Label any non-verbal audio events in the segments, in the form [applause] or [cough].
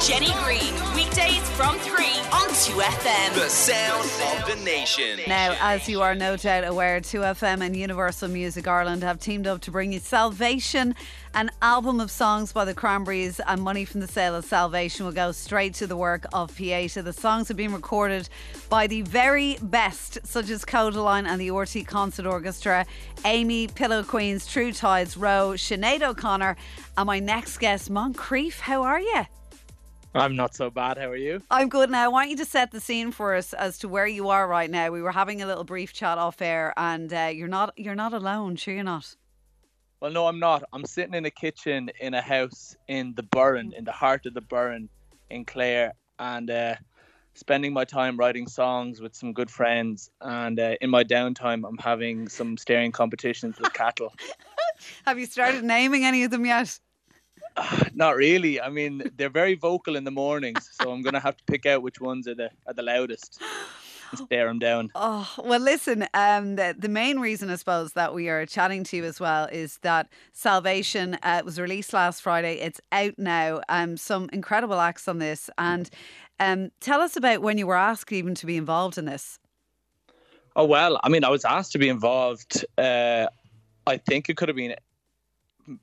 Jenny Green, weekdays from 3 on 2FM. The sound of the nation. Now, as you are no doubt aware, 2FM and Universal Music Ireland have teamed up to bring you Salvation, an album of songs by the Cranberries, and money from the sale of Salvation will go straight to the work of Pieta. The songs have been recorded by the very best, such as Kodaline and the RTÉ Concert Orchestra, Amy, Pillow Queens, True Tides, Rowe, Sinead O'Connor, and my next guest, Moncrieff. How are you? I'm not so bad. How are you? I'm good now. I want you to set the scene for us as to where you are right now. We were having a little brief chat off air, and uh, you're not you're not alone. Sure, you're not. Well, no, I'm not. I'm sitting in a kitchen in a house in the Burren, in the heart of the Burren, in Clare, and uh, spending my time writing songs with some good friends. And uh, in my downtime, I'm having some staring competitions with cattle. [laughs] Have you started naming any of them yet? [sighs] Not really. I mean, they're very vocal in the mornings, so I'm gonna have to pick out which ones are the are the loudest and [gasps] stare them down. Oh well, listen. Um, the the main reason, I suppose, that we are chatting to you as well is that Salvation uh, was released last Friday. It's out now. Um, some incredible acts on this, and um, tell us about when you were asked even to be involved in this. Oh well, I mean, I was asked to be involved. Uh, I think it could have been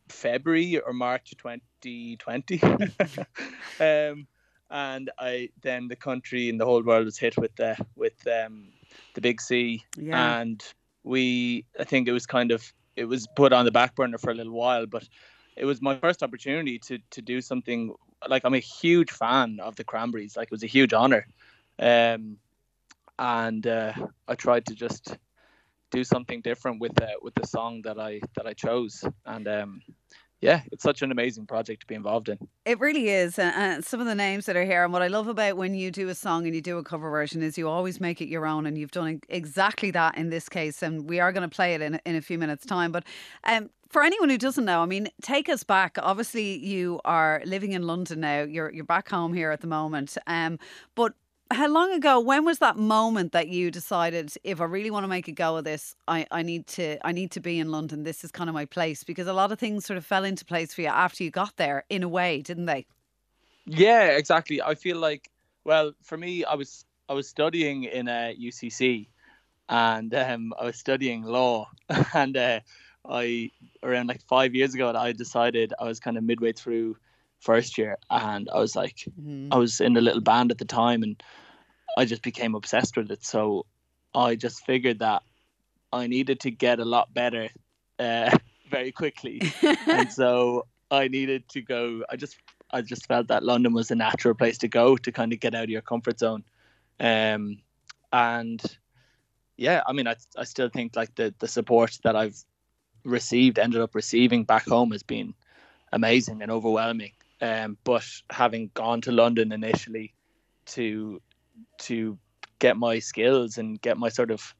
February or March 2020. [laughs] um, and I then the country and the whole world was hit with the with um, the big C, Yeah. and we I think it was kind of it was put on the back burner for a little while, but it was my first opportunity to to do something like I'm a huge fan of the Cranberries, like it was a huge honor, um, and uh, I tried to just do something different with the with the song that I that I chose, and um, yeah, it's such an amazing project to be involved in. It really is. And, some of the names that are here, and what I love about when you do a song and you do a cover version is you always make it your own, and you've done exactly that in this case. And we are going to play it in, in a few minutes' time. But um, for anyone who doesn't know, I mean, take us back. Obviously, you are living in London now. You're you're back home here at the moment. Um, but how long ago? When was that moment that you decided, if I really want to make a go of this, I, I need to I need to be in London. This is kind of my place because a lot of things sort of fell into place for you after you got there, in a way, didn't they? Yeah, exactly. I feel like, well, for me, I was I was studying in a UCC, and um, I was studying law, [laughs] and uh, I around like five years ago, I decided I was kind of midway through first year, and I was like, Mhm. I was in a little band at the time, and I just became obsessed with it. So I just figured that I needed to get a lot better uh, [laughs] very quickly, and so I needed to go. I just I just felt that London was a natural place to go to kind of get out of your comfort zone, um, and yeah, I mean, I I still think like the the support that I've received, ended up receiving back home has been amazing and overwhelming. Um, but having gone to London initially to to get my skills and get my sort of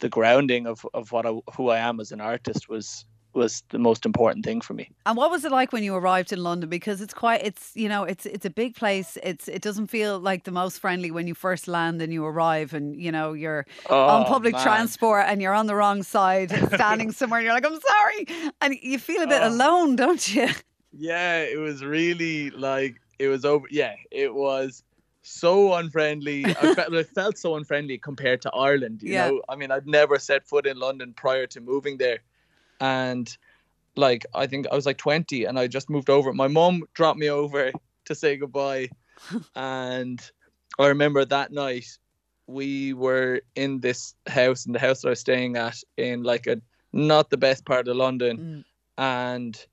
the grounding of, of what I, who I am as an artist was was the most important thing for me. And what was it like when you arrived in London? Because it's quite, it's you know, it's it's a big place. It's it doesn't feel like the most friendly when you first land and you arrive, and you know you're on Oh, public man. transport and you're on the wrong side, [laughs] standing somewhere, and you're like, I'm sorry, and you feel a bit Oh. alone, don't you? Yeah, it was really like it was over. Yeah, it was so unfriendly. I felt, [laughs] it felt so unfriendly compared to Ireland. You Yeah. know, I mean, I'd never set foot in London prior to moving there, and like I think I was like twenty, and I just moved over. My mom dropped me over to say goodbye, [laughs] and I remember that night we were in this house in the house that I was staying at in like a not the best part of London, Mm. and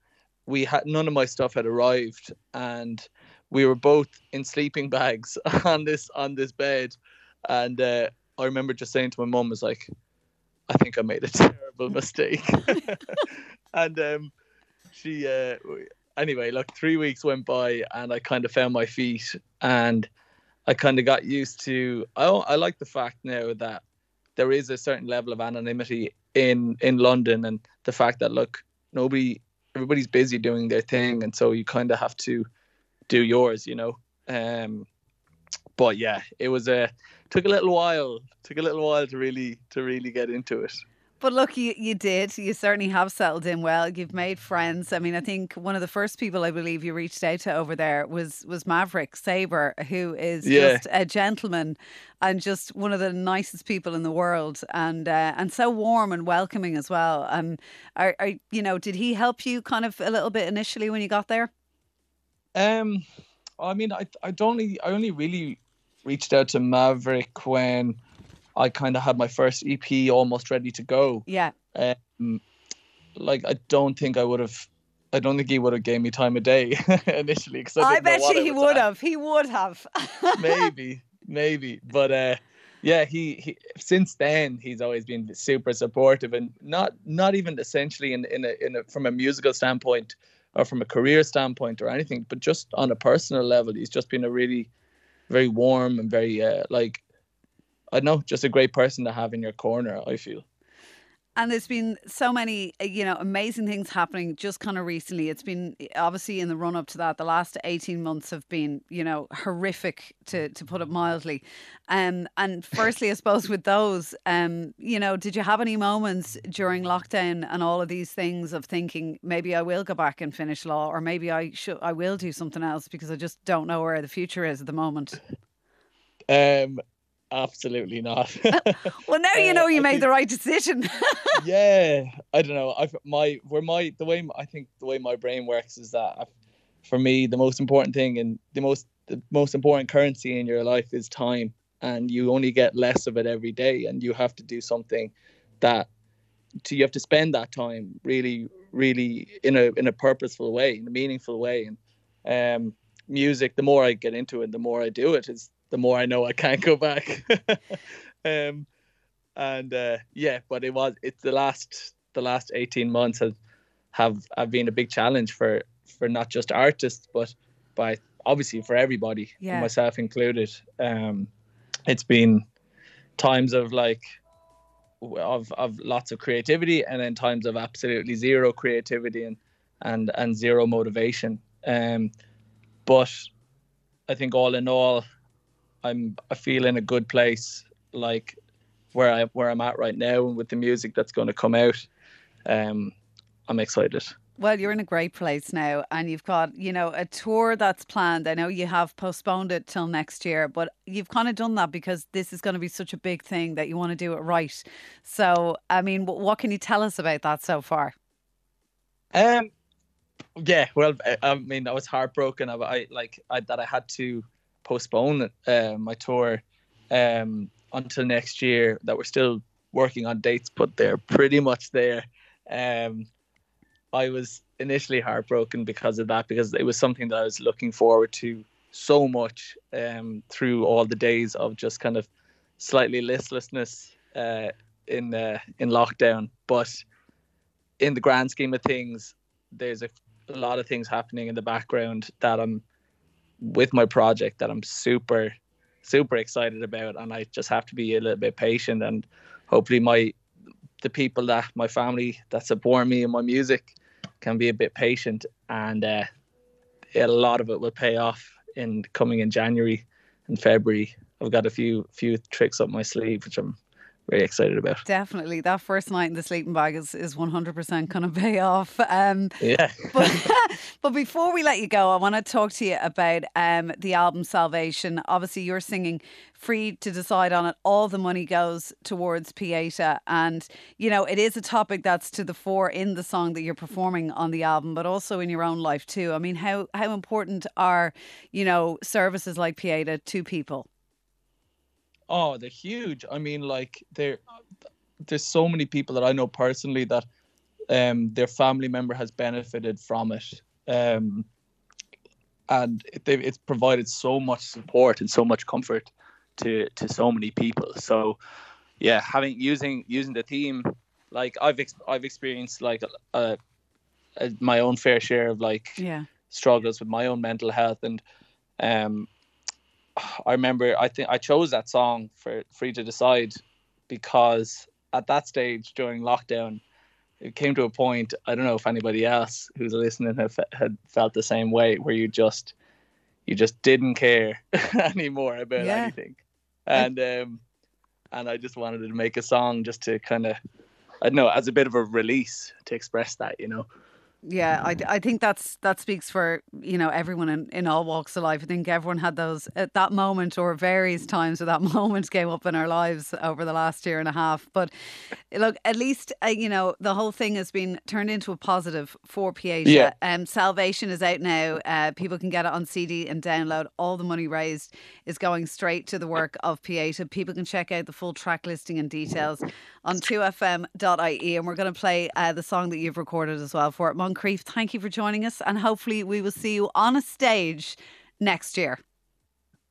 we had none of my stuff had arrived, and we were both in sleeping bags [laughs] on this on this bed, and uh, I remember just saying to my mum, "Was like, I think I made a [laughs] terrible mistake," [laughs] and um, she uh, anyway, like three weeks went by, and I kind of found my feet, and I kind of got used to. I I like the fact now that there is a certain level of anonymity in in London, and the fact that look, nobody, everybody's busy doing their thing, and so you kind of have to do yours, you know. Um, but yeah, it was a took a little while, took a little while to really to really get into it. But look, you, you did. You certainly have settled in well. You've made friends. I mean, I think one of the first people I believe you reached out to over there was was Maverick Sabre, who is Yeah. just a gentleman and just one of the nicest people in the world, and uh, and so warm and welcoming as well. And are, are you know, did he help you kind of a little bit initially when you got there? Um, I mean, I I only I only really reached out to Maverick when I kind of had my first EP almost ready to go. Yeah, Um, like I don't think I would have. I don't think he would have gave me time of day [laughs] initially because I, I, bet you he would at. have. He would have. [laughs] maybe, maybe, but uh, yeah, he, he since then he's always been super supportive and not not even essentially in in a, in a from a musical standpoint or from a career standpoint or anything, but just on a personal level, he's just been a really very warm and very uh, like I know, just a great person to have in your corner. I feel. And there's been so many, uh, you know, amazing things happening just kind of recently. It's been obviously in the run up to that. The last 18 months have been, you know, horrific to, to put it mildly. Um, and firstly, I suppose with those, um, you know, did you have any moments during lockdown and all of these things of thinking maybe I will go back and finish law or maybe I should, I will do something else because I just don't know where the future is at the moment? Um, absolutely not. [laughs] Well, now you Uh, know you made think- the right decision. [laughs] yeah, I don't know. I my where my the way I think the way my brain works is that I, for me the most important thing and the most the most important currency in your life is time, and you only get less of it every day, and you have to do something that to, you have to spend that time really really in a in a purposeful way, in a meaningful way, and um, music. The more I get into it, the more I do it, is the more I know I can't go back. [laughs] um, and uh, yeah, but it was it's the last the last eighteen months have have have been a big challenge for for not just artists but by obviously for everybody, Yeah. myself included. Um, it's been times of like of of lots of creativity and then times of absolutely zero creativity and and and zero motivation. Um, but I think all in all, I'm I feel in a good place, like where I where I'm at right now, and with the music that's going to come out. Um, I'm excited. Well, you're in a great place now, and you've got, you know, a tour that's planned. I know you have postponed it till next year, but you've kind of done that because this is going to be such a big thing that you want to do it right. So, I mean, wh- what can you tell us about that so far? Um, yeah, well, I, I mean, I was heartbroken. I, I like I, that I had to postpone uh, my tour um, until next year. That we're still working on dates, but they're pretty much there. Um, I was initially heartbroken because of that, because it was something that I was looking forward to so much um, through all the days of just kind of slightly listlessness uh, in uh, in lockdown. But in the grand scheme of things, there's a, a lot of things happening in the background that I'm with my project that I'm super super excited about, and I just have to be a little bit patient and hopefully my the people that my family that support me and my music can be a bit patient and uh, a lot of it will pay off in coming in January and February. I've got a few few tricks up my sleeve which I'm very excited about. Definitely, that first night in the sleeping bag is is one hundred percent going to pay off. Um, Yeah. but [laughs] [laughs] but before we let you go, I want to talk to you about um, the album Salvation. Obviously, you're singing "Free to Decide" on it. All the money goes towards Pieta, and you know it is a topic that's to the fore in the song that you're performing on the album, but also in your own life too. I mean, how how important are you know services like Pieta to people? Oh, they're huge. I mean, like there, there's so many people that I know personally that um, their family member has benefited from it, um, and it, it's provided so much support and so much comfort to to so many people. So, yeah, having using using the theme, like I've ex- I've experienced like a, a, my own fair share of like Yeah, struggles with my own mental health and um I remember I think I chose that song for Free to Decide because at that stage during lockdown it came to a point I don't know if anybody else who's listening have, had felt the same way where you just you just didn't care [laughs] anymore about Yeah. anything and um and I just wanted to make a song just to kind of I don't know as a bit of a release to express that, you know. Yeah, I, I think that's that speaks for you know everyone in, in all walks of life. I think everyone had those at that moment or various times where that [laughs] moment came up in our lives over the last year and a half. But look, at least uh, you know the whole thing has been turned into a positive for Pieta. Yeah. Um, Salvation is out now. Uh, people can get it on CD and download. All the money raised is going straight to the work of Pieta. People can check out the full track listing and details on 2fm.ie, and we're going to play uh, the song that you've recorded as well for it. Moncrieff, thank you for joining us, and hopefully we will see you on a stage next year.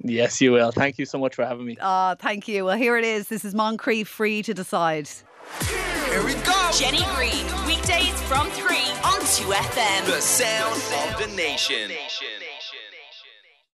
Yes, you will. Thank you so much for having me. Ah, thank you. Well, here it is. This is Moncrieff Free to Decide. Here we go. Jenny Green, weekdays from 3 on 2FM. The sound of the nation.